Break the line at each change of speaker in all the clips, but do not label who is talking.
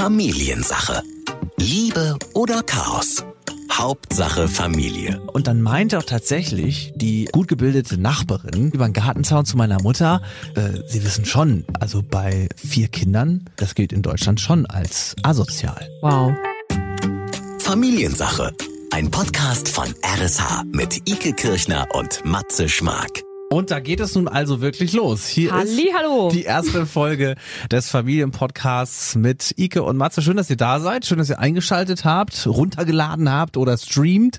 Familiensache. Liebe oder Chaos? Hauptsache Familie.
Und dann meinte auch tatsächlich die gut gebildete Nachbarin über den Gartenzaun zu meiner Mutter, äh, sie wissen schon, also bei vier Kindern, das gilt in Deutschland schon als asozial.
Wow.
Familiensache. Ein Podcast von RSH mit Ike Kirchner und Matze Schmark.
Und da geht es nun also wirklich los. Hier
Hallihallo.
ist die erste Folge des Familienpodcasts mit Ike und Matze. Schön, dass ihr da seid. Schön, dass ihr eingeschaltet habt, runtergeladen habt oder streamt.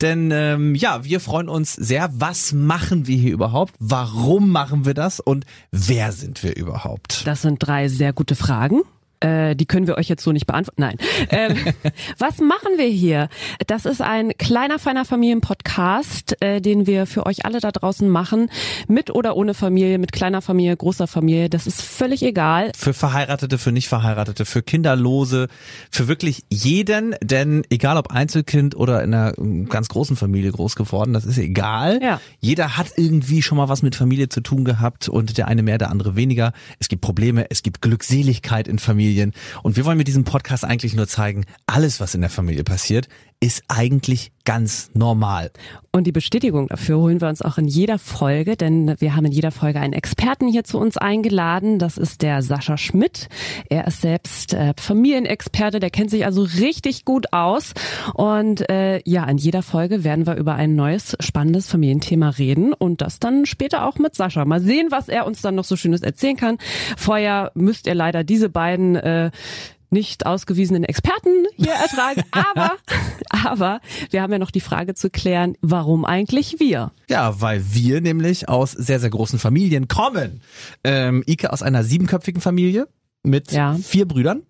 Denn ähm, ja, wir freuen uns sehr. Was machen wir hier überhaupt? Warum machen wir das? Und wer sind wir überhaupt?
Das sind drei sehr gute Fragen. Äh, die können wir euch jetzt so nicht beantworten. Nein. Ähm, was machen wir hier? Das ist ein kleiner, feiner Familienpodcast, äh, den wir für euch alle da draußen machen. Mit oder ohne Familie, mit kleiner Familie, großer Familie. Das ist völlig egal.
Für Verheiratete, für Nicht-Verheiratete, für Kinderlose, für wirklich jeden. Denn egal ob Einzelkind oder in einer ähm, ganz großen Familie groß geworden, das ist egal.
Ja.
Jeder hat irgendwie schon mal was mit Familie zu tun gehabt und der eine mehr, der andere weniger. Es gibt Probleme, es gibt Glückseligkeit in Familien. Und wir wollen mit diesem Podcast eigentlich nur zeigen, alles, was in der Familie passiert, ist eigentlich ganz normal.
Und die Bestätigung dafür holen wir uns auch in jeder Folge, denn wir haben in jeder Folge einen Experten hier zu uns eingeladen. Das ist der Sascha Schmidt. Er ist selbst äh, Familienexperte, der kennt sich also richtig gut aus. Und äh, ja, in jeder Folge werden wir über ein neues, spannendes Familienthema reden und das dann später auch mit Sascha. Mal sehen, was er uns dann noch so Schönes erzählen kann. Vorher müsst ihr leider diese beiden äh, nicht ausgewiesenen Experten hier ertragen. Aber, aber wir haben ja noch die Frage zu klären, warum eigentlich wir?
Ja, weil wir nämlich aus sehr, sehr großen Familien kommen. Ähm, Ike aus einer siebenköpfigen Familie mit
Ja.
vier Brüdern.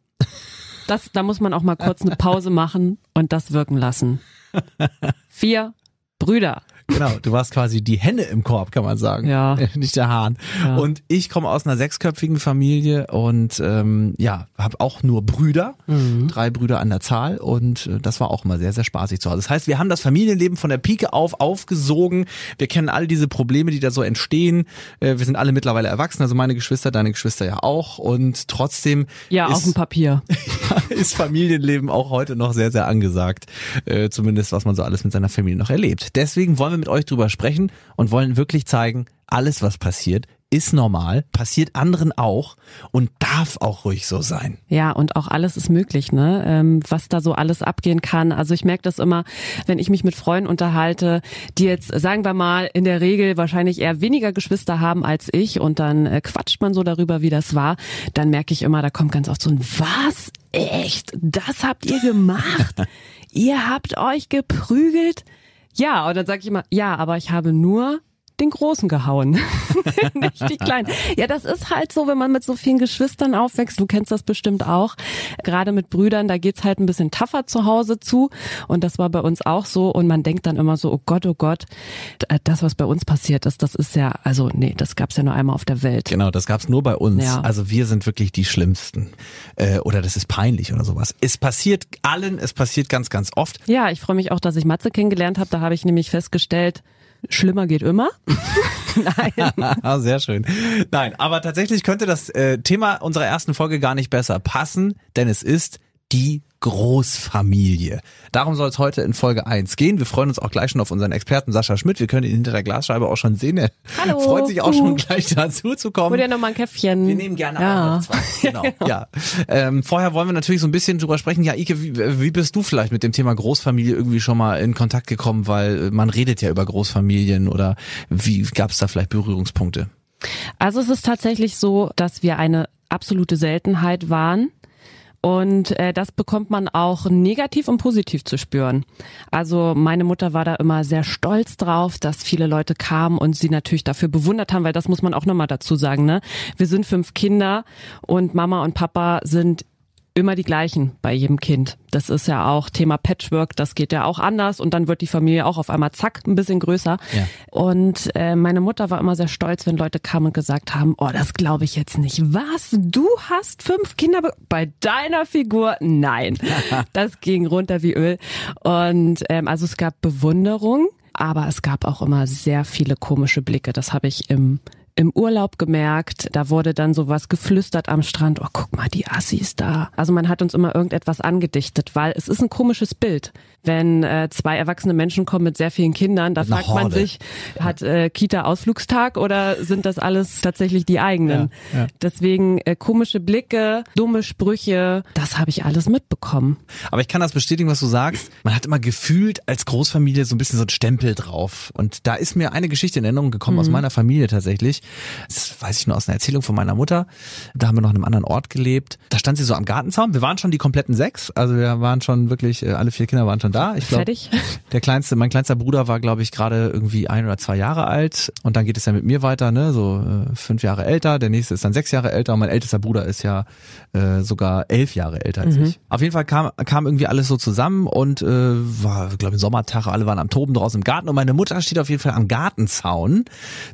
Das, da muss man auch mal kurz eine Pause machen und das wirken lassen. Vier Brüder.
Genau, du warst quasi die Henne im Korb, kann man sagen.
Ja.
Nicht der Hahn.
Ja.
Und ich komme aus einer sechsköpfigen Familie und ähm, ja, habe auch nur Brüder,
Mhm.
drei Brüder an der Zahl und äh, das war auch mal sehr, sehr spaßig zu Hause. Das heißt, wir haben das Familienleben von der Pike auf aufgesogen. Wir kennen all diese Probleme, die da so entstehen. Äh, wir sind alle mittlerweile erwachsen, also meine Geschwister, deine Geschwister ja auch und trotzdem
Ja, auf dem
ist,
Papier.
ist Familienleben auch heute noch sehr, sehr angesagt. Äh, zumindest, was man so alles mit seiner Familie noch erlebt. Deswegen wollen wir mit euch drüber sprechen und wollen wirklich zeigen, alles, was passiert, ist normal, passiert anderen auch und darf auch ruhig so sein.
Ja, und auch alles ist möglich, ne? Ähm, was da so alles abgehen kann. Also ich merke das immer, wenn ich mich mit Freunden unterhalte, die jetzt, sagen wir mal, in der Regel wahrscheinlich eher weniger Geschwister haben als ich und dann äh, quatscht man so darüber, wie das war, dann merke ich immer, da kommt ganz oft so ein Was? Echt? Das habt ihr gemacht? ihr habt euch geprügelt? Ja, und dann sage ich immer, ja, aber ich habe nur den Großen gehauen, nicht die Kleinen. Ja, das ist halt so, wenn man mit so vielen Geschwistern aufwächst. Du kennst das bestimmt auch. Gerade mit Brüdern, da geht's halt ein bisschen tougher zu Hause zu. Und das war bei uns auch so. Und man denkt dann immer so, oh Gott, oh Gott, das, was bei uns passiert ist, das ist ja, also nee, das gab's ja nur einmal auf der Welt.
Genau, das gab's nur bei uns.
Ja.
Also wir sind wirklich die Schlimmsten. Äh, oder das ist peinlich oder sowas. Es passiert allen, es passiert ganz, ganz oft.
Ja, ich freue mich auch, dass ich Matze kennengelernt habe. Da habe ich nämlich festgestellt, schlimmer geht immer. Nein.
Ah, Sehr schön. Nein, aber tatsächlich könnte das äh, Thema unserer ersten Folge gar nicht besser passen, denn es ist die Großfamilie. Darum soll es heute in Folge 1 gehen. Wir freuen uns auch gleich schon auf unseren Experten Sascha Schmidt. Wir können ihn hinter der Glasscheibe auch schon sehen. Er
Hallo.
freut sich auch
Uh.
schon gleich dazu zu kommen.
Hol dir noch mal ein Käffchen.
Wir nehmen gerne
ja.
auch noch zwei. Genau. ja. Ähm, vorher wollen wir natürlich so ein bisschen drüber sprechen. Ja, Ike, wie, wie bist du vielleicht mit dem Thema Großfamilie irgendwie schon mal in Kontakt gekommen? Weil man redet ja über Großfamilien oder wie gab es da vielleicht Berührungspunkte?
Also es ist tatsächlich so, dass wir eine absolute Seltenheit waren. Und äh, das bekommt man auch negativ und positiv zu spüren. Also meine Mutter war da immer sehr stolz drauf, dass viele Leute kamen und sie natürlich dafür bewundert haben, weil das muss man auch nochmal dazu sagen. Ne? Wir sind fünf Kinder und Mama und Papa sind immer die gleichen bei jedem Kind. Das ist ja auch Thema Patchwork, das geht ja auch anders und dann wird die Familie auch auf einmal zack ein bisschen größer.
Ja.
Und äh, meine Mutter war immer sehr stolz, wenn Leute kamen und gesagt haben, oh, das glaube ich jetzt nicht. Was? Du hast fünf Kinder be bei deiner Figur? Nein. das ging runter wie Öl. Und ähm, also es gab Bewunderung, aber es gab auch immer sehr viele komische Blicke. Das habe ich im im Urlaub gemerkt, da wurde dann sowas geflüstert am Strand, oh guck mal, die Assis da. Also man hat uns immer irgendetwas angedichtet, weil es ist ein komisches Bild, wenn äh, zwei erwachsene Menschen kommen mit sehr vielen Kindern, da fragt man
Horde.
sich, hat äh, Kita Ausflugstag oder sind das alles tatsächlich die eigenen?
Ja, ja.
Deswegen äh, komische Blicke, dumme Sprüche, das habe ich alles mitbekommen.
Aber ich kann das bestätigen, was du sagst. Man hat immer gefühlt als Großfamilie so ein bisschen so ein Stempel drauf. Und da ist mir eine Geschichte in Erinnerung gekommen aus meiner Familie tatsächlich. Das weiß ich nur aus einer Erzählung von meiner Mutter. Da haben wir noch in einem anderen Ort gelebt. Da stand sie so am Gartenzaun. Wir waren schon die kompletten sechs. Also wir waren schon wirklich, äh, alle vier Kinder waren schon da. Ich glaub,
Fertig?
Der kleinste, mein kleinster Bruder war, glaube ich, gerade irgendwie ein oder zwei Jahre alt. Und dann geht es ja mit mir weiter, ne? So äh, fünf Jahre älter. Der nächste ist dann sechs Jahre älter. Und mein ältester Bruder ist ja äh, sogar elf Jahre älter als ich. Auf jeden Fall kam, kam irgendwie alles so zusammen und äh, war, glaube ich, Sommertag. Alle waren am Toben draußen im Garten. Und meine Mutter steht auf jeden Fall am Gartenzaun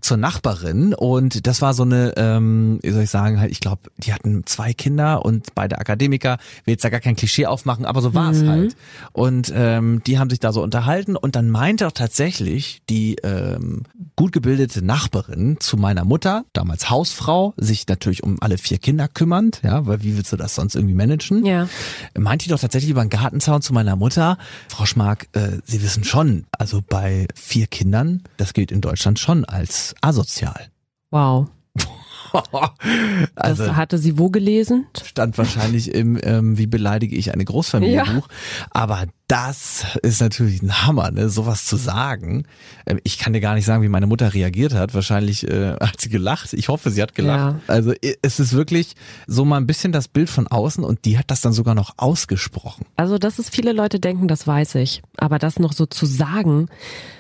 zur Nachbarin. Und das war so eine, ähm, wie soll ich sagen, halt, ich glaube, die hatten zwei Kinder und beide Akademiker. Will jetzt da gar kein Klischee aufmachen, aber so war es halt. Und ähm, die haben sich da so unterhalten und dann meinte auch tatsächlich die ähm, gut gebildete Nachbarin zu meiner Mutter, damals Hausfrau, sich natürlich um alle vier Kinder kümmernd, ja, weil wie willst du das sonst irgendwie managen?
Ja.
Meinte die doch tatsächlich über den Gartenzaun zu meiner Mutter, Frau Schmark, äh, Sie wissen schon, also bei vier Kindern, das gilt in Deutschland schon als asozial.
Wow. Das
also
hatte sie wo gelesen?
stand wahrscheinlich im ähm, Wie beleidige ich eine Großfamilie Buch. Aber das ist natürlich ein Hammer, ne? sowas zu sagen. Ähm, ich kann dir gar nicht sagen, wie meine Mutter reagiert hat. Wahrscheinlich äh, hat sie gelacht. Ich hoffe, sie hat gelacht.
Ja.
Also es ist wirklich so mal ein bisschen das Bild von außen und die hat das dann sogar noch ausgesprochen.
Also, dass es viele Leute denken, das weiß ich. Aber das noch so zu sagen,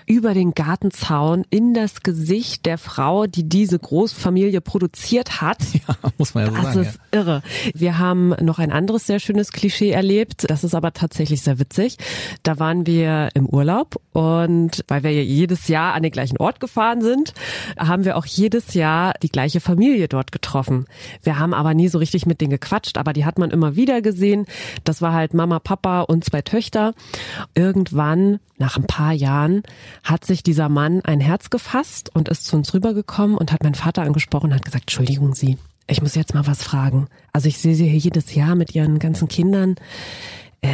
über den Gartenzaun in das Gesicht der Frau, die diese Großfamilie produziert hat,
Ja, muss man ja so
das
sagen.
ist irre. Wir haben noch ein anderes sehr schönes Klischee erlebt. Das ist aber tatsächlich sehr witzig. Da waren wir im Urlaub und weil wir ja jedes Jahr an den gleichen Ort gefahren sind, haben wir auch jedes Jahr die gleiche Familie dort getroffen. Wir haben aber nie so richtig mit denen gequatscht, aber die hat man immer wieder gesehen. Das war halt Mama, Papa und zwei Töchter. Irgendwann, nach ein paar Jahren, hat sich dieser Mann ein Herz gefasst und ist zu uns rübergekommen und hat meinen Vater angesprochen und hat gesagt, Entschuldigen Sie, ich muss jetzt mal was fragen. Also ich sehe Sie hier jedes Jahr mit Ihren ganzen Kindern. Äh,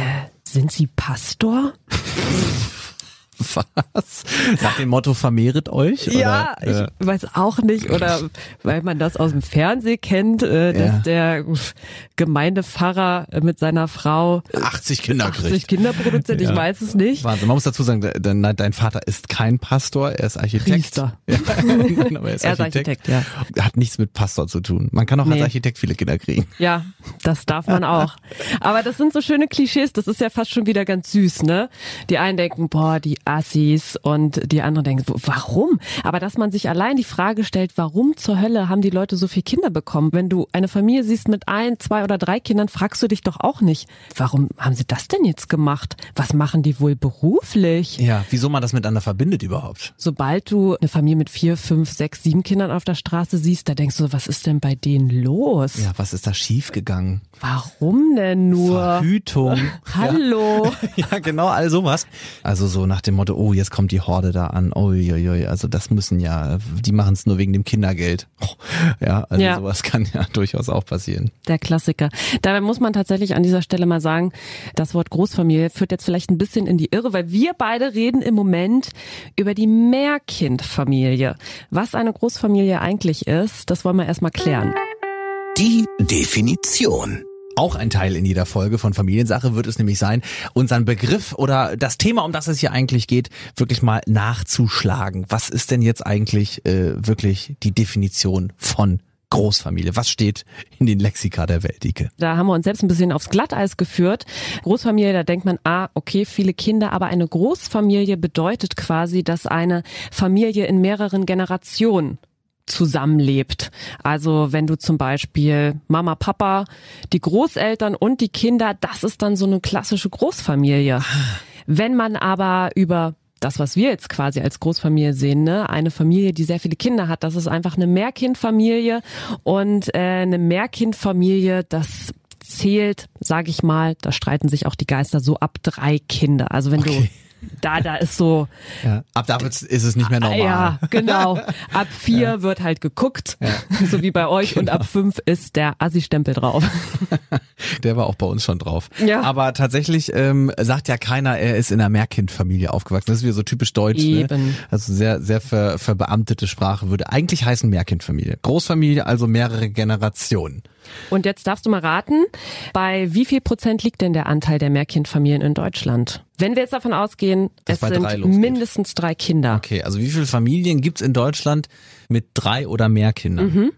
sind Sie Pastor?
Was? Nach dem Motto vermehret euch?
Ja,
oder, äh,
ich weiß auch nicht. Oder weil man das aus dem Fernsehen kennt, äh, dass
Ja.
der Gemeindepfarrer mit seiner Frau
80 Kinder
80
kriegt.
Kinder produziert, ich
Ja.
weiß es nicht.
Wahnsinn. Man muss dazu sagen, de- de- dein Vater ist kein Pastor, er ist Architekt.
Priester.
Ja, genau, er ist
Er ist
Architekt.
Architekt, ja.
Hat nichts mit Pastor zu tun. Man kann auch als
Nee.
Architekt viele Kinder kriegen.
Ja, das darf man auch. Aber das sind so schöne Klischees, das ist ja fast schon wieder ganz süß, ne? Die einen denken, boah, die Assis und die anderen denken, warum? Aber dass man sich allein die Frage stellt, warum zur Hölle haben die Leute so viele Kinder bekommen? Wenn du eine Familie siehst mit ein, zwei oder drei Kindern, fragst du dich doch auch nicht, warum haben sie das denn jetzt gemacht? Was machen die wohl beruflich?
Ja, wieso man das miteinander verbindet überhaupt?
Sobald du eine Familie mit vier, fünf, sechs, sieben Kindern auf der Straße siehst, da denkst du, was ist denn bei denen los?
Ja, was ist da schiefgegangen?
Warum denn nur?
Verhütung.
Hallo.
Ja, genau, all sowas. Also so nach dem Motto, oh, jetzt kommt die Horde da an. Uiuiui, also das müssen ja, die machen es nur wegen dem Kindergeld. Oh, Ja, also
Ja.
sowas kann ja durchaus auch passieren.
Der Klassiker. Dabei muss man tatsächlich an dieser Stelle mal sagen, das Wort Großfamilie führt jetzt vielleicht ein bisschen in die Irre, weil wir beide reden im Moment über die Mehrkindfamilie. Was eine Großfamilie eigentlich ist, das wollen wir erstmal klären.
Die Definition.
Auch ein Teil in jeder Folge von Familiensache wird es nämlich sein, unseren Begriff oder das Thema, um das es hier eigentlich geht, wirklich mal nachzuschlagen. Was ist denn jetzt eigentlich äh, wirklich die Definition von Großfamilie? Was steht in den Lexika der Welt, Ike?
Da haben wir uns selbst ein bisschen aufs Glatteis geführt. Großfamilie, da denkt man, ah, okay, viele Kinder, aber eine Großfamilie bedeutet quasi, dass eine Familie in mehreren Generationen zusammenlebt. Also wenn du zum Beispiel Mama, Papa, die Großeltern und die Kinder, das ist dann so eine klassische Großfamilie. Wenn man aber über das, was wir jetzt quasi als Großfamilie sehen, ne, eine Familie, die sehr viele Kinder hat, das ist einfach eine Mehrkindfamilie und äh, eine Mehrkindfamilie, das zählt, sage ich mal, da streiten sich auch die Geister so ab drei Kinder. Also wenn
Okay.
da, da ist so.
Ja. Ab da ist es nicht mehr normal.
Ja, genau. Ab vier ja. wird halt geguckt, ja. so wie bei euch, genau. und ab fünf ist der Assi-Stempel drauf.
Der war auch bei uns schon drauf. Ja. Aber tatsächlich ähm, sagt ja keiner, er ist in einer Mehrkindfamilie aufgewachsen. Das ist wieder so typisch deutsch. Ne? Eben. Ne? Also sehr, sehr ver, verbeamtete Sprache würde eigentlich heißen Mehrkindfamilie. Großfamilie, also mehrere Generationen.
Und jetzt darfst du mal raten, bei wie viel Prozent liegt denn der Anteil der Mehrkindfamilien in Deutschland? Wenn wir jetzt davon ausgehen, das es sind drei mindestens drei Kinder.
Okay, also wie viele Familien gibt's in Deutschland mit drei oder mehr Kindern? Mhm.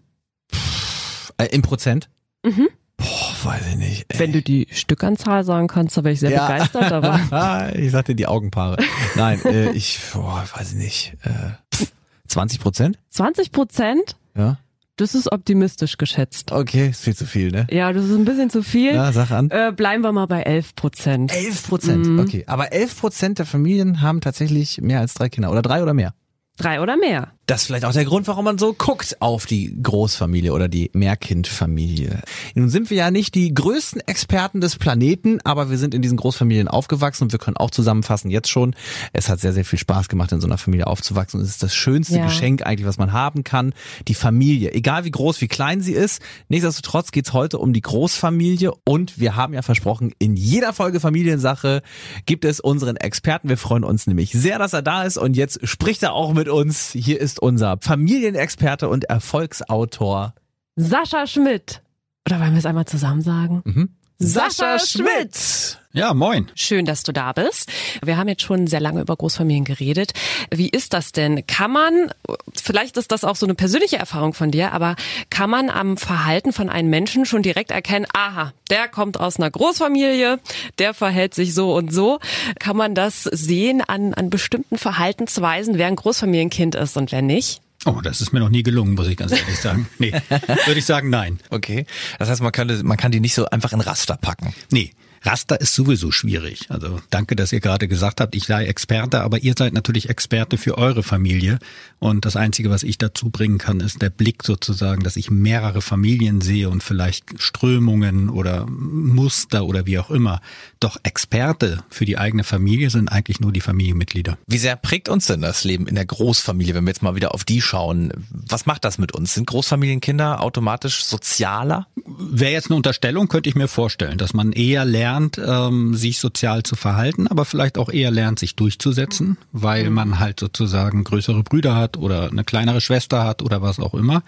Pff, äh, Im Prozent? Mhm. Boah, weiß ich nicht.
Ey. Wenn du die Stückanzahl sagen kannst, da wäre ich sehr ja. begeistert. Aber
ich sagte die Augenpaare. Nein, äh, ich boah, weiß ich nicht. Äh, 20 Prozent?
20 Prozent?
Ja.
Das ist optimistisch geschätzt.
Okay, ist viel zu viel, ne?
Ja, das ist ein bisschen zu viel.
Ja, sag an.
Äh, bleiben wir mal bei 11 Prozent.
11 Prozent, mhm. okay. Aber 11 Prozent der Familien haben tatsächlich mehr als drei Kinder oder drei oder mehr.
Drei oder mehr.
Das ist vielleicht auch der Grund, warum man so guckt auf die Großfamilie oder die Mehrkindfamilie. Nun sind wir ja nicht die größten Experten des Planeten, aber wir sind in diesen Großfamilien aufgewachsen und wir können auch zusammenfassen jetzt schon. Es hat sehr, sehr viel Spaß gemacht, in so einer Familie aufzuwachsen. Und es ist das schönste ja. Geschenk eigentlich, was man haben kann. Die Familie. Egal wie groß, wie klein sie ist. Nichtsdestotrotz geht's heute um die Großfamilie und wir haben ja versprochen, in jeder Folge Familiensache gibt es unseren Experten. Wir freuen uns nämlich sehr, dass er da ist und jetzt spricht er auch mit uns. Hier ist unser Familienexperte und Erfolgsautor
Sascha Schmidt. Oder wollen wir es einmal zusammen sagen?
Mhm. Sascha Schmidt.
Ja, moin.
Schön, dass du da bist. Wir haben jetzt schon sehr lange über Großfamilien geredet. Wie ist das denn? Kann man, vielleicht ist das auch so eine persönliche Erfahrung von dir, aber kann man am Verhalten von einem Menschen schon direkt erkennen, aha, der kommt aus einer Großfamilie, der verhält sich so und so. Kann man das sehen an, an bestimmten Verhaltensweisen, wer ein Großfamilienkind ist und wer nicht?
Oh, das ist mir noch nie gelungen, muss ich ganz ehrlich sagen. Nee, würde ich sagen, nein.
Okay. Das heißt, man kann, man kann die nicht so einfach in Raster packen.
Nee, Raster ist sowieso schwierig. Also danke, dass ihr gerade gesagt habt, ich sei Experte, aber ihr seid natürlich Experte für eure Familie. Und das Einzige, was ich dazu bringen kann, ist der Blick sozusagen, dass ich mehrere Familien sehe und vielleicht Strömungen oder Muster oder wie auch immer. Doch Experte für die eigene Familie sind eigentlich nur die Familienmitglieder.
Wie sehr prägt uns denn das Leben in der Großfamilie, wenn wir jetzt mal wieder auf die schauen? Was macht das mit uns? Sind Großfamilienkinder automatisch sozialer?
Wäre jetzt eine Unterstellung, könnte ich mir vorstellen, dass man eher lernt, lernt, ähm, sich sozial zu verhalten, aber vielleicht auch eher lernt, sich durchzusetzen, weil mhm. man halt sozusagen größere Brüder hat oder eine kleinere Schwester hat oder was auch immer.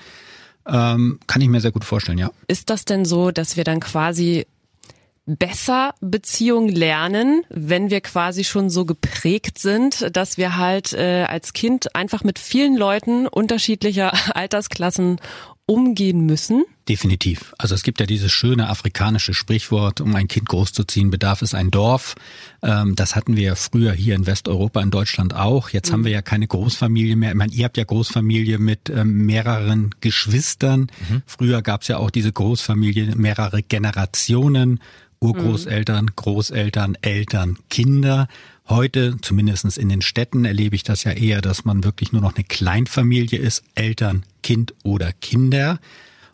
Ähm, kann ich mir sehr gut vorstellen, ja.
Ist das denn so, dass wir dann quasi besser Beziehungen lernen, wenn wir quasi schon so geprägt sind, dass wir halt äh, als Kind einfach mit vielen Leuten unterschiedlicher Altersklassen umgehen müssen?
Definitiv. Also es gibt ja dieses schöne afrikanische Sprichwort, um ein Kind großzuziehen, bedarf es ein Dorf. Ähm, das hatten wir ja früher hier in Westeuropa, in Deutschland auch. Jetzt mhm. haben wir ja keine Großfamilie mehr. Ich meine, ihr habt ja Großfamilie mit ähm, mehreren Geschwistern. Mhm. Früher gab es ja auch diese Großfamilie, mehrere Generationen. Urgroßeltern, Großeltern, Eltern, Kinder. Heute, zumindestens in den Städten, erlebe ich das ja eher, dass man wirklich nur noch eine Kleinfamilie ist, Eltern, Kind oder Kinder.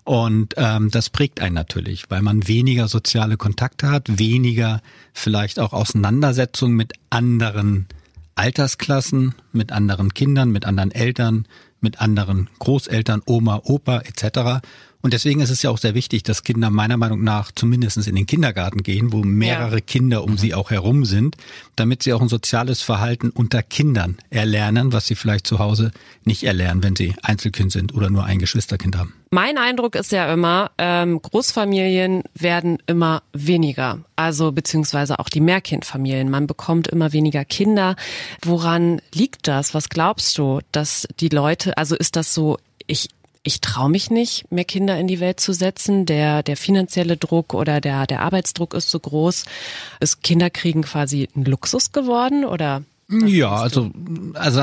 Und ähm, das prägt einen natürlich, weil man weniger soziale Kontakte hat, weniger vielleicht auch Auseinandersetzungen mit anderen Altersklassen, mit anderen Kindern, mit anderen Eltern, mit anderen Großeltern, Oma, Opa etc. Und deswegen ist es ja auch sehr wichtig, dass Kinder meiner Meinung nach zumindest in den Kindergarten gehen, wo mehrere ja. Kinder um mhm. sie auch herum sind, damit sie auch ein soziales Verhalten unter Kindern erlernen, was sie vielleicht zu Hause nicht erlernen, wenn sie Einzelkind sind oder nur ein Geschwisterkind haben.
Mein Eindruck ist ja immer, ähm, Großfamilien werden immer weniger, also beziehungsweise auch die Mehrkindfamilien. Man bekommt immer weniger Kinder. Woran liegt das? Was glaubst du, dass die Leute, also ist das so, ich ich traue mich nicht, mehr Kinder in die Welt zu setzen. Der, der finanzielle Druck oder der, der Arbeitsdruck ist so groß. Ist Kinderkriegen quasi ein Luxus geworden oder?
Ja, also, also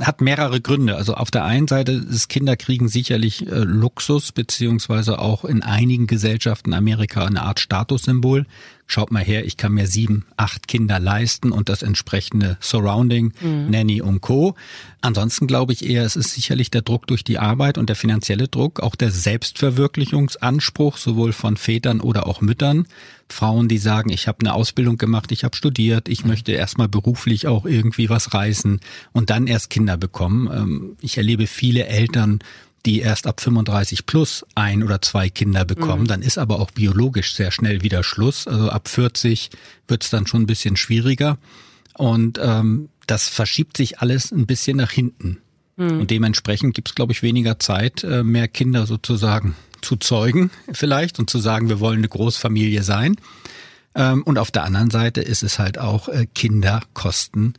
hat mehrere Gründe. Also auf der einen Seite ist Kinderkriegen sicherlich äh, Luxus, beziehungsweise auch in einigen Gesellschaften Amerika eine Art Statussymbol. schaut mal her, ich kann mir sieben, acht Kinder leisten und das entsprechende Surrounding, mhm. Nanny und Co. Ansonsten glaube ich eher, es ist sicherlich der Druck durch die Arbeit und der finanzielle Druck, auch der Selbstverwirklichungsanspruch sowohl von Vätern oder auch Müttern. Frauen, die sagen, ich habe eine Ausbildung gemacht, ich habe studiert, ich möchte erstmal beruflich auch irgendwie was reißen und dann erst Kinder bekommen. Ähm, ich erlebe viele Eltern, die erst ab 35 plus ein oder zwei Kinder bekommen. Mhm. Dann ist aber auch biologisch sehr schnell wieder Schluss. Also ab 40 wird es dann schon ein bisschen schwieriger. Und ähm, das verschiebt sich alles ein bisschen nach hinten. Mhm. Und dementsprechend gibt es, glaube ich, weniger Zeit, äh, mehr Kinder sozusagen zu zeugen vielleicht und zu sagen, wir wollen eine Großfamilie sein. Ähm, und auf der anderen Seite ist es halt auch, äh, Kinder kosten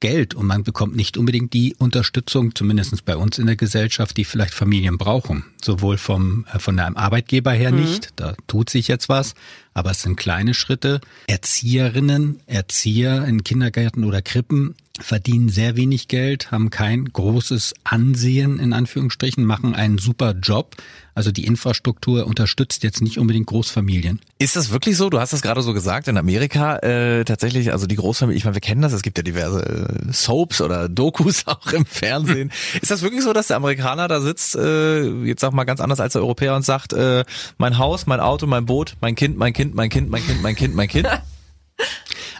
Geld und man bekommt nicht unbedingt die Unterstützung, zumindest bei uns in der Gesellschaft, die vielleicht Familien brauchen. Sowohl vom, äh, von einem Arbeitgeber her mhm. nicht, da tut sich jetzt was, aber es sind kleine Schritte. Erzieherinnen, Erzieher in Kindergärten oder Krippen verdienen sehr wenig Geld, haben kein großes Ansehen in Anführungsstrichen, machen einen super Job. Also die Infrastruktur unterstützt jetzt nicht unbedingt Großfamilien.
Ist das wirklich so? Du hast es gerade so gesagt, in Amerika äh, tatsächlich, also die Großfamilie, ich meine, wir kennen das, es gibt ja diverse äh, Soaps oder Dokus auch im Fernsehen. Ist das wirklich so, dass der Amerikaner da sitzt, äh, jetzt sag mal ganz anders als der Europäer und sagt, äh, mein Haus, mein Auto, mein Boot, mein Kind, mein Kind, mein Kind, mein Kind, mein Kind, mein Kind?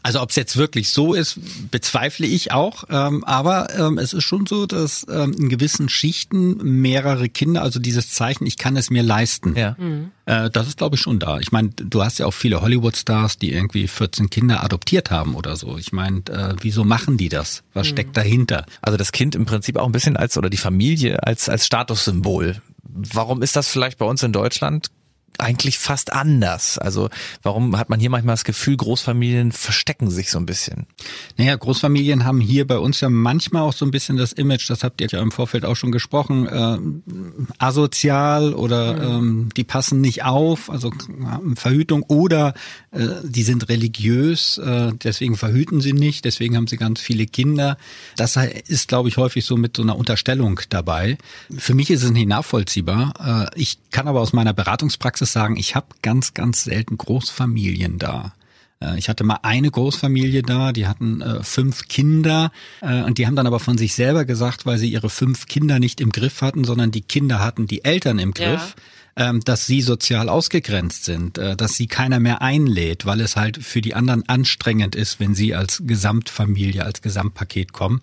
Also ob es jetzt wirklich so ist, bezweifle ich auch. Ähm, aber ähm, es ist schon so, dass ähm, in gewissen Schichten mehrere Kinder, also dieses Zeichen, ich kann es mir leisten, ja. Mhm. äh, das ist glaube ich schon da. Ich meine, du hast ja auch viele Hollywood-Stars, die irgendwie 14 Kinder adoptiert haben oder so. Ich meine, äh, wieso machen die das? Was mhm. steckt dahinter?
Also das Kind im Prinzip auch ein bisschen als, oder die Familie als, als Statussymbol. Warum ist das vielleicht bei uns in Deutschland eigentlich fast anders. Also warum hat man hier manchmal das Gefühl, Großfamilien verstecken sich so ein bisschen?
Naja, Großfamilien haben hier bei uns ja manchmal auch so ein bisschen das Image, das habt ihr ja im Vorfeld auch schon gesprochen, äh, asozial oder mhm. ähm, die passen nicht auf, also Verhütung oder äh, die sind religiös, äh, deswegen verhüten sie nicht, deswegen haben sie ganz viele Kinder. Das ist, glaube ich, häufig so mit so einer Unterstellung dabei. Für mich ist es nicht nachvollziehbar. Äh, ich kann aber aus meiner Beratungspraxis sagen, ich habe ganz, ganz selten Großfamilien da. Äh, ich hatte mal eine Großfamilie da, die hatten äh, fünf Kinder äh, und die haben dann aber von sich selber gesagt, weil sie ihre fünf Kinder nicht im Griff hatten, sondern die Kinder hatten die Eltern im Griff. Ja ähm, dass sie sozial ausgegrenzt sind, äh, dass sie keiner mehr einlädt, weil es halt für die anderen anstrengend ist, wenn sie als Gesamtfamilie, als Gesamtpaket kommen.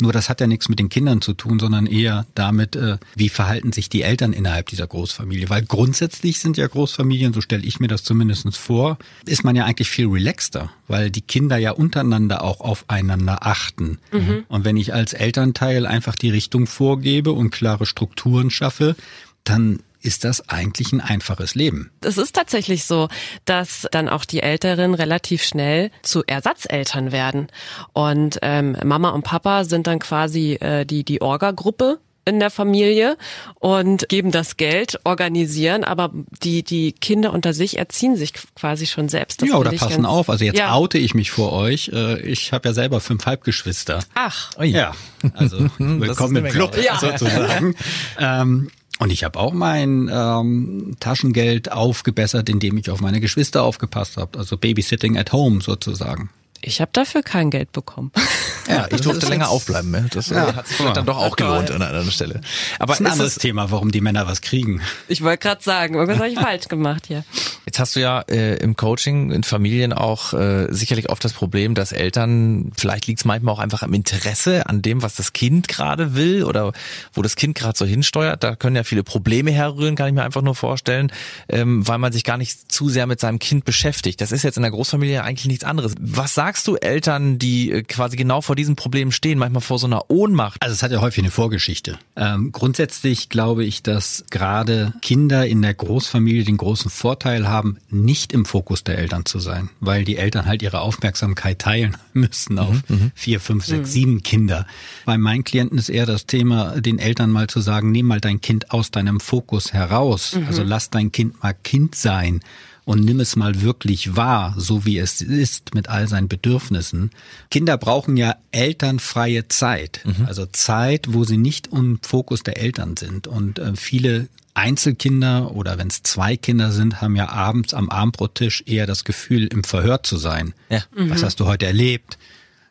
Nur das hat ja nichts mit den Kindern zu tun, sondern eher damit, äh, wie verhalten sich die Eltern innerhalb dieser Großfamilie. Weil grundsätzlich sind ja Großfamilien, so stelle ich mir das zumindest vor, ist man ja eigentlich viel relaxter, weil die Kinder ja untereinander auch aufeinander achten. Mhm. Und wenn ich als Elternteil einfach die Richtung vorgebe und klare Strukturen schaffe, dann ist das eigentlich ein einfaches Leben.
Es ist tatsächlich so, dass dann auch die Älteren relativ schnell zu Ersatzeltern werden. Und ähm, Mama und Papa sind dann quasi äh, die, die Orga-Gruppe in der Familie und geben das Geld, organisieren, aber die, die Kinder unter sich erziehen sich quasi schon selbst.
Das ja, oder passen auf. Also jetzt ja. oute ich mich vor euch. Äh, ich habe ja selber fünf Halbgeschwister.
Ach.
Oh ja. Also willkommen im Club ja. sozusagen. ähm, und ich habe auch mein ähm, Taschengeld aufgebessert, indem ich auf meine Geschwister aufgepasst habe. Also Babysitting at home sozusagen.
Ich habe dafür kein Geld bekommen.
Ja, ich durfte länger aufbleiben. Ne? Das ja, hat sich dann doch auch gelohnt an einer Stelle.
Aber das ist ein anderes Thema, warum die Männer was kriegen.
Ich wollte gerade sagen, irgendwas habe ich falsch gemacht hier.
Jetzt hast du ja äh, im Coaching in Familien auch äh, sicherlich oft das Problem, dass Eltern, vielleicht liegt es manchmal auch einfach am Interesse an dem, was das Kind gerade will oder wo das Kind gerade so hinsteuert. Da können ja viele Probleme herrühren, kann ich mir einfach nur vorstellen, ähm, weil man sich gar nicht zu sehr mit seinem Kind beschäftigt. Das ist jetzt in der Großfamilie eigentlich nichts anderes. Was sagst du Eltern, die äh, quasi genau vor diesen Problemen stehen, manchmal vor so einer Ohnmacht.
Also es hat ja häufig eine Vorgeschichte. Ähm, grundsätzlich glaube ich, dass gerade Kinder in der Großfamilie den großen Vorteil haben, nicht im Fokus der Eltern zu sein, weil die Eltern halt ihre Aufmerksamkeit teilen müssen auf mhm, mhm. vier, fünf, sechs, mhm. sieben Kinder. Bei meinen Klienten ist eher das Thema, den Eltern mal zu sagen, nimm mal dein Kind aus deinem Fokus heraus. Mhm. Also lass dein Kind mal Kind sein und nimm es mal wirklich wahr, so wie es ist mit all seinen Bedürfnissen. Kinder brauchen ja elternfreie Zeit, mhm. also Zeit, wo sie nicht im Fokus der Eltern sind. Und äh, viele Einzelkinder oder wenn es zwei Kinder sind, haben ja abends am Abendbrottisch eher das Gefühl, im Verhör zu sein. Ja. Mhm. Was hast du heute erlebt?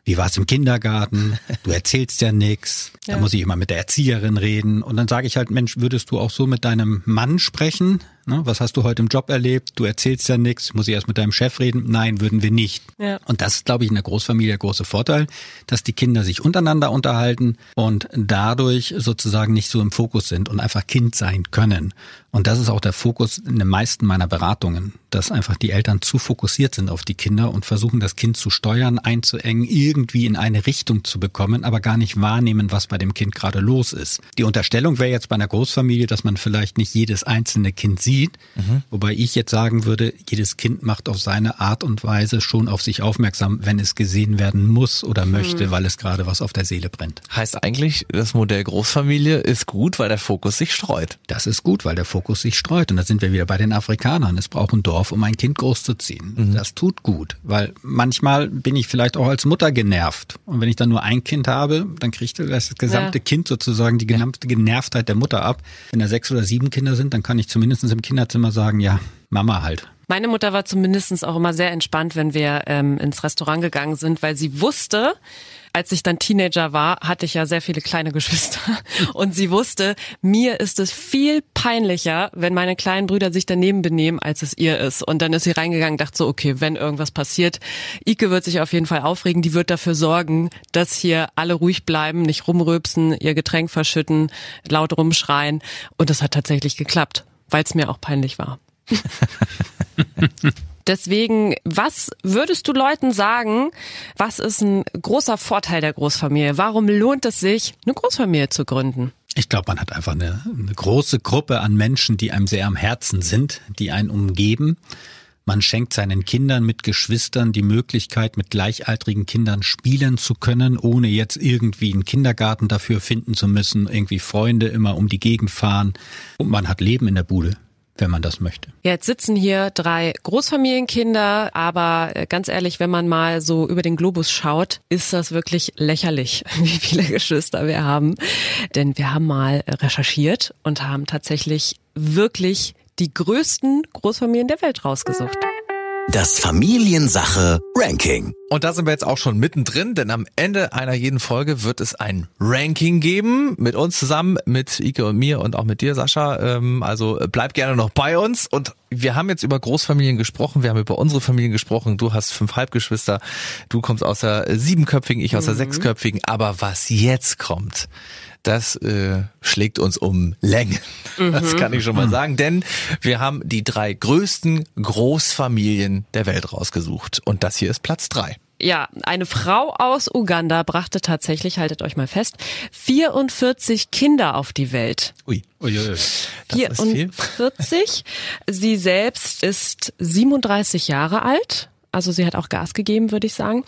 Wie war es im Kindergarten? Du erzählst ja nix. Ja. Da muss ich immer mit der Erzieherin reden. Und dann sage ich halt, Mensch, würdest du auch so mit deinem Mann sprechen? Ne? Was hast du heute im Job erlebt? Du erzählst ja nichts. Muss ich erst mit deinem Chef reden? Nein, würden wir nicht. Ja. Und das ist, glaube ich, in der Großfamilie der große Vorteil, dass die Kinder sich untereinander unterhalten und dadurch sozusagen nicht so im Fokus sind und einfach Kind sein können. Und das ist auch der Fokus in den meisten meiner Beratungen, dass einfach die Eltern zu fokussiert sind auf die Kinder und versuchen, das Kind zu steuern, einzuengen, irgendwie in eine Richtung zu bekommen, aber gar nicht wahrnehmen, was bei dem Kind gerade los ist. Die Unterstellung wäre jetzt bei einer Großfamilie, dass man vielleicht nicht jedes einzelne Kind sieht, sieht. Mhm. Wobei ich jetzt sagen würde, jedes Kind macht auf seine Art und Weise schon auf sich aufmerksam, wenn es gesehen werden muss oder möchte, mhm. weil es gerade was auf der Seele brennt.
Heißt eigentlich, das Modell Großfamilie ist gut, weil der Fokus sich streut.
Das ist gut, weil der Fokus sich streut. Und da sind wir wieder bei den Afrikanern. Es braucht ein Dorf, um ein Kind großzuziehen. Mhm. Das tut gut, weil manchmal bin ich vielleicht auch als Mutter genervt. Und wenn ich dann nur ein Kind habe, dann kriegt das gesamte ja. Kind sozusagen die gesamte Genervtheit der Mutter ab. Wenn da sechs oder sieben Kinder sind, dann kann ich zumindest im Kinderzimmer sagen, ja, Mama halt.
Meine Mutter war zumindest auch immer sehr entspannt, wenn wir ähm, ins Restaurant gegangen sind, weil sie wusste, als ich dann Teenager war, hatte ich ja sehr viele kleine Geschwister. Und sie wusste, mir ist es viel peinlicher, wenn meine kleinen Brüder sich daneben benehmen, als es ihr ist. Und dann ist sie reingegangen, dachte so, okay, wenn irgendwas passiert, Ike wird sich auf jeden Fall aufregen, die wird dafür sorgen, dass hier alle ruhig bleiben, nicht rumröpsen, ihr Getränk verschütten, laut rumschreien. Und das hat tatsächlich geklappt weil es mir auch peinlich war. Deswegen, was würdest du Leuten sagen, was ist ein großer Vorteil der Großfamilie? Warum lohnt es sich, eine Großfamilie zu gründen?
Ich glaube, man hat einfach eine, eine, große Gruppe an Menschen, die einem sehr am Herzen sind, die einen umgeben. Man schenkt seinen Kindern mit Geschwistern die Möglichkeit, mit gleichaltrigen Kindern spielen zu können, ohne jetzt irgendwie einen Kindergarten dafür finden zu müssen, irgendwie Freunde immer um die Gegend fahren. Und man hat Leben in der Bude wenn man das möchte.
Jetzt sitzen hier drei Großfamilienkinder, aber äh, ganz ehrlich, wenn man mal so über den Globus schaut, ist das wirklich lächerlich, wie viele Geschwister wir haben. Denn wir haben mal recherchiert und haben tatsächlich wirklich die größten Großfamilien der Welt rausgesucht.
Das Familiensache Ranking.
Und da sind wir jetzt auch schon mittendrin, denn am Ende einer jeden Folge wird es ein Ranking geben mit uns zusammen, mit Ike und mir und auch mit dir, Sascha. Ähm, also bleib gerne noch bei uns. Und wir haben jetzt über Großfamilien gesprochen, wir haben über unsere Familien gesprochen. Du hast fünf Halbgeschwister, du kommst aus der siebenköpfigen, ich aus der mhm. sechsköpfigen. Aber was jetzt kommt, das äh, schlägt uns um Längen. Mhm. Das kann ich schon mal sagen, denn wir haben die drei größten Großfamilien der Welt rausgesucht und das hier ist Platz drei.
Ja, eine Frau aus Uganda brachte tatsächlich, haltet euch mal fest, 44 Kinder auf die Welt.
Ui. Ui, ui.
Das 44. Sie selbst ist 37 Jahre alt. Also sie hat auch Gas gegeben, würde ich sagen.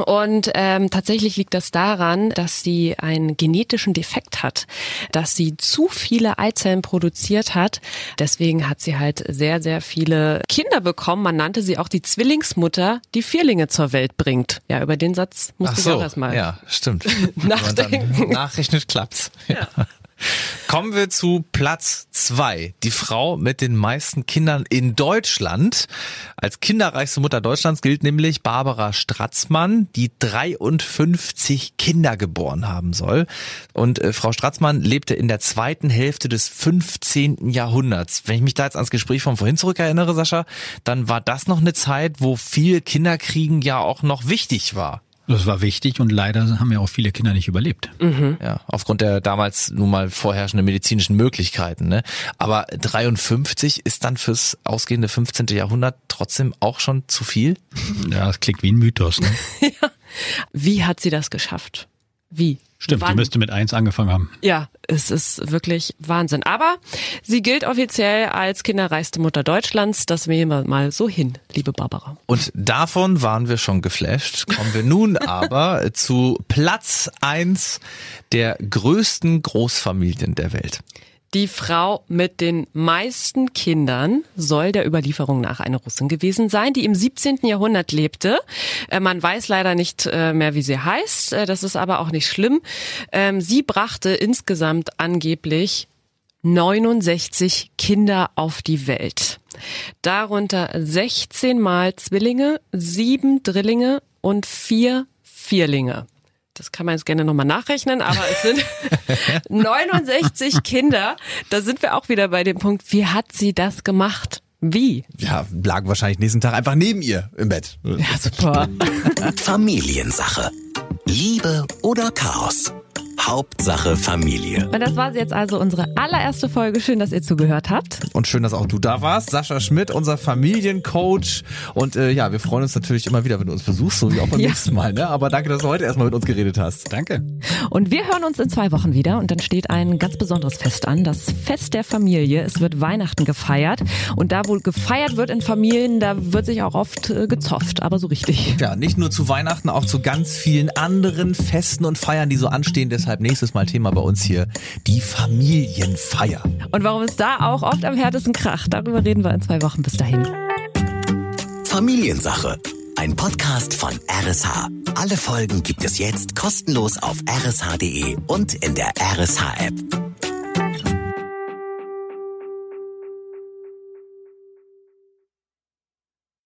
Und ähm, tatsächlich liegt das daran, dass sie einen genetischen Defekt hat, dass sie zu viele Eizellen produziert hat. Deswegen hat sie halt sehr, sehr viele Kinder bekommen. Man nannte sie auch die Zwillingsmutter, die Vierlinge zur Welt bringt. Ja, über den Satz musste so, ich auch erstmal
ja, stimmt.
nachdenken.
Nachrechnet klappt's. Ja. Kommen wir zu Platz zwei. Die Frau mit den meisten Kindern in Deutschland. Als kinderreichste Mutter Deutschlands gilt nämlich Barbara Stratzmann, die 53 Kinder geboren haben soll. Und äh, Frau Stratzmann lebte in der zweiten Hälfte des 15. Jahrhunderts. Wenn ich mich da jetzt ans Gespräch von vorhin zurückerinnere, Sascha, dann war das noch eine Zeit, wo viel Kinderkriegen ja auch noch wichtig war.
Das war wichtig und leider haben ja auch viele Kinder nicht überlebt.
Mhm. Ja, aufgrund der damals nun mal vorherrschenden medizinischen Möglichkeiten. Ne? Aber 53 ist dann fürs ausgehende 15. Jahrhundert trotzdem auch schon zu viel?
Ja, das klingt wie ein Mythos. Ne? ja.
Wie hat sie das geschafft? Wie?
Stimmt, Wann? die müsste mit eins angefangen haben.
Ja, es ist wirklich Wahnsinn. Aber sie gilt offiziell als kinderreichste Mutter Deutschlands. Das nehmen wir mal so hin, liebe Barbara.
Und davon waren wir schon geflasht. Kommen wir nun aber zu Platz eins der größten Großfamilien der Welt.
Die Frau mit den meisten Kindern soll der Überlieferung nach eine Russin gewesen sein, die im 17. Jahrhundert lebte. Äh, man weiß leider nicht äh, mehr, wie sie heißt. Äh, das ist aber auch nicht schlimm. Ähm, sie brachte insgesamt angeblich 69 Kinder auf die Welt. Darunter 16 Mal Zwillinge, sieben Drillinge und vier Vierlinge. Das kann man jetzt gerne nochmal nachrechnen, aber es sind 69 Kinder. Da sind wir auch wieder bei dem Punkt, wie hat sie das gemacht? Wie?
Ja, lag wahrscheinlich nächsten Tag einfach neben ihr im Bett.
Ja, super.
Familiensache. Liebe oder Chaos? Hauptsache Familie.
Und das war jetzt also unsere allererste Folge. Schön, dass ihr zugehört habt.
Und schön, dass auch du da warst. Sascha Schmidt, unser Familiencoach. Und äh, ja, wir freuen uns natürlich immer wieder, wenn du uns besuchst, so wie auch beim
Ja.
nächsten Mal. Ne? Aber danke, dass du heute erstmal mit uns geredet hast.
Danke.
Und wir hören uns in zwei Wochen wieder und dann steht ein ganz besonderes Fest an, das Fest der Familie. Es wird Weihnachten gefeiert und da, wo gefeiert wird in Familien, da wird sich auch oft äh, gezofft, aber so richtig.
Ja, nicht nur zu Weihnachten, auch zu ganz vielen anderen Festen und Feiern, die so anstehen. Deshalb nächstes Mal Thema bei uns hier, die Familienfeier.
Und warum es da auch oft am härtesten kracht, darüber reden wir in zwei Wochen. Bis dahin.
Familiensache. Ein Podcast von RSH. Alle Folgen gibt es jetzt kostenlos auf rsh.de und in der RSH-App.